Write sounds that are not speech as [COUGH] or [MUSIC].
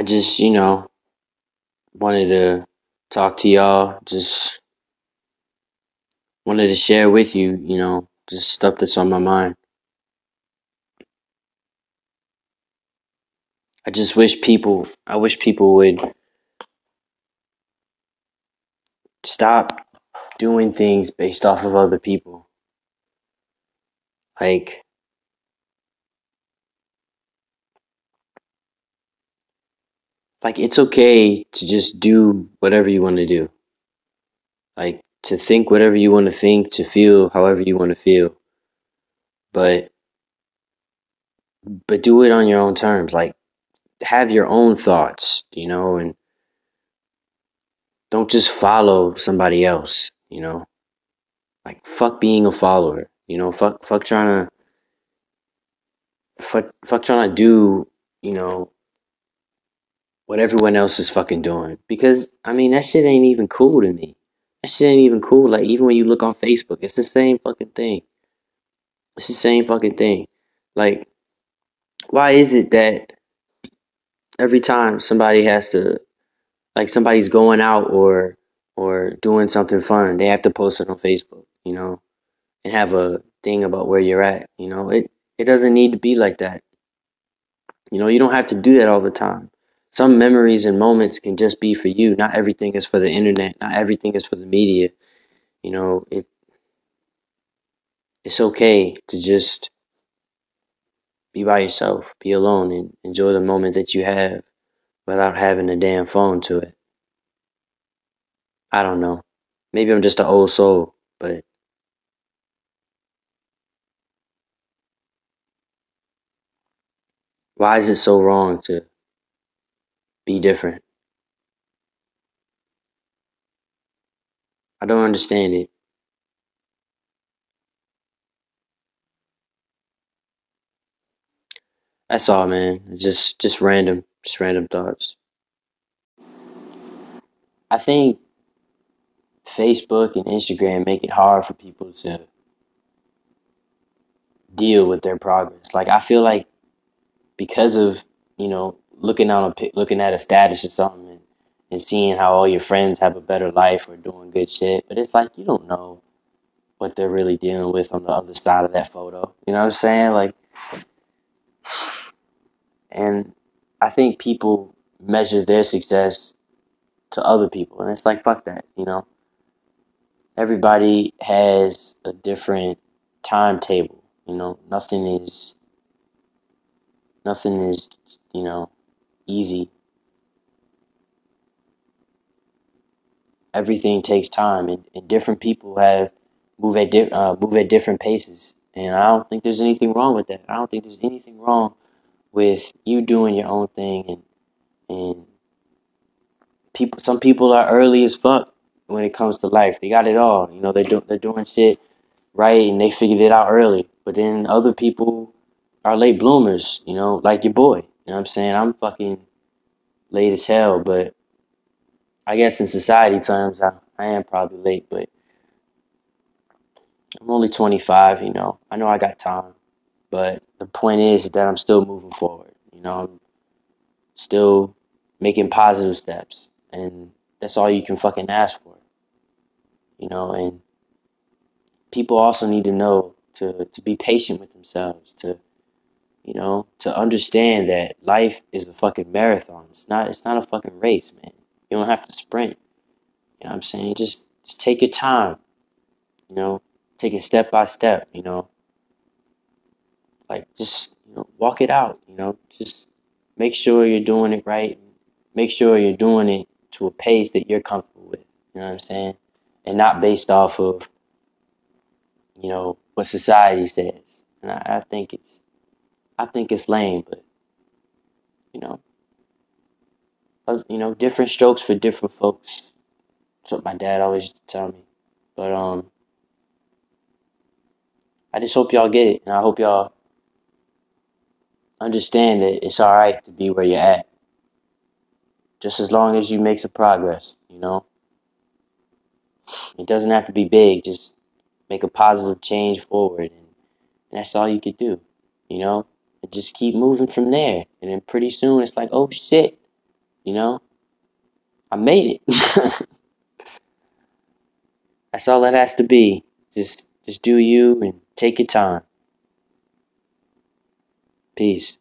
I just, you know, wanted to talk to y'all. Just wanted to share with you, you know, just stuff that's on my mind. I just wish people, I wish people would stop doing things based off of other people. Like, like it's okay to just do whatever you want to do. Like to think whatever you want to think, to feel however you want to feel. But but do it on your own terms. Like have your own thoughts, you know, and don't just follow somebody else, you know. Like fuck being a follower, you know. Fuck fuck trying to fuck fuck trying to do, you know, what everyone else is fucking doing. Because I mean that shit ain't even cool to me. That shit ain't even cool. Like even when you look on Facebook, it's the same fucking thing. It's the same fucking thing. Like, why is it that every time somebody has to, like, somebody's going out or or doing something fun, they have to post it on Facebook, you know, and have a thing about where you're at. You know, it it doesn't need to be like that. You know, you don't have to do that all the time. Some memories and moments can just be for you. Not everything is for the internet. Not everything is for the media. You know, it it's okay to just be by yourself, be alone, and enjoy the moment that you have without having a damn phone to it. I don't know. Maybe I'm just an old soul, but why is it so wrong to be different? I don't understand it. That's all, man. It's just just random, just random thoughts. I think Facebook and Instagram make it hard for people to deal with their progress. Like I feel like because of you know looking on a looking at a status or something and, and seeing how all your friends have a better life or doing good shit, but it's like you don't know what they're really dealing with on the other side of that photo. You know what I'm saying? Like, and I think people measure their success to other people, and it's like fuck that. You know, everybody has a different timetable. You know, nothing is nothing is you know easy. Everything takes time, and, and different people have move at di- uh, move at different paces. And I don't think there's anything wrong with that. I don't think there's anything wrong with you doing your own thing and and people. Some people are early as fuck when it comes to life. They got it all. You know, they do they're doing shit right and they figured it out early. But then other people are late bloomers. You know, like your boy. You know what I'm saying? I'm fucking late as hell, but I guess in society terms, I, I am probably late, but I'm only 25, you know. I know I got time, but the point is that I'm still moving forward. You know, I'm still making positive steps, and that's all you can fucking ask for. You know, and people also need to know to to be patient with themselves, to you know, to understand that life is a fucking marathon. It's not it's not a fucking race, man. You don't have to sprint. You know what I'm saying? Just just take your time. You know, take it step by step, you know. Like just, you know, walk it out, you know. Just make sure you're doing it right. Make sure you're doing it to a pace that you're comfortable with. You know what I'm saying? And not based off of, you know, what society says. And I, I think it's I think it's lame, but you know, uh, you know, different strokes for different folks. That's what my dad always used to tell me. But um, I just hope y'all get it, and I hope y'all understand that it's all right to be where you're at. Just as long as you make some progress, you know. It doesn't have to be big. Just make a positive change forward, and that's all you could do, you know. And just keep moving from there, and then pretty soon it's like, oh shit, You know? I made it. [LAUGHS] That's all it has to be. Just just do you and take your time. Peace.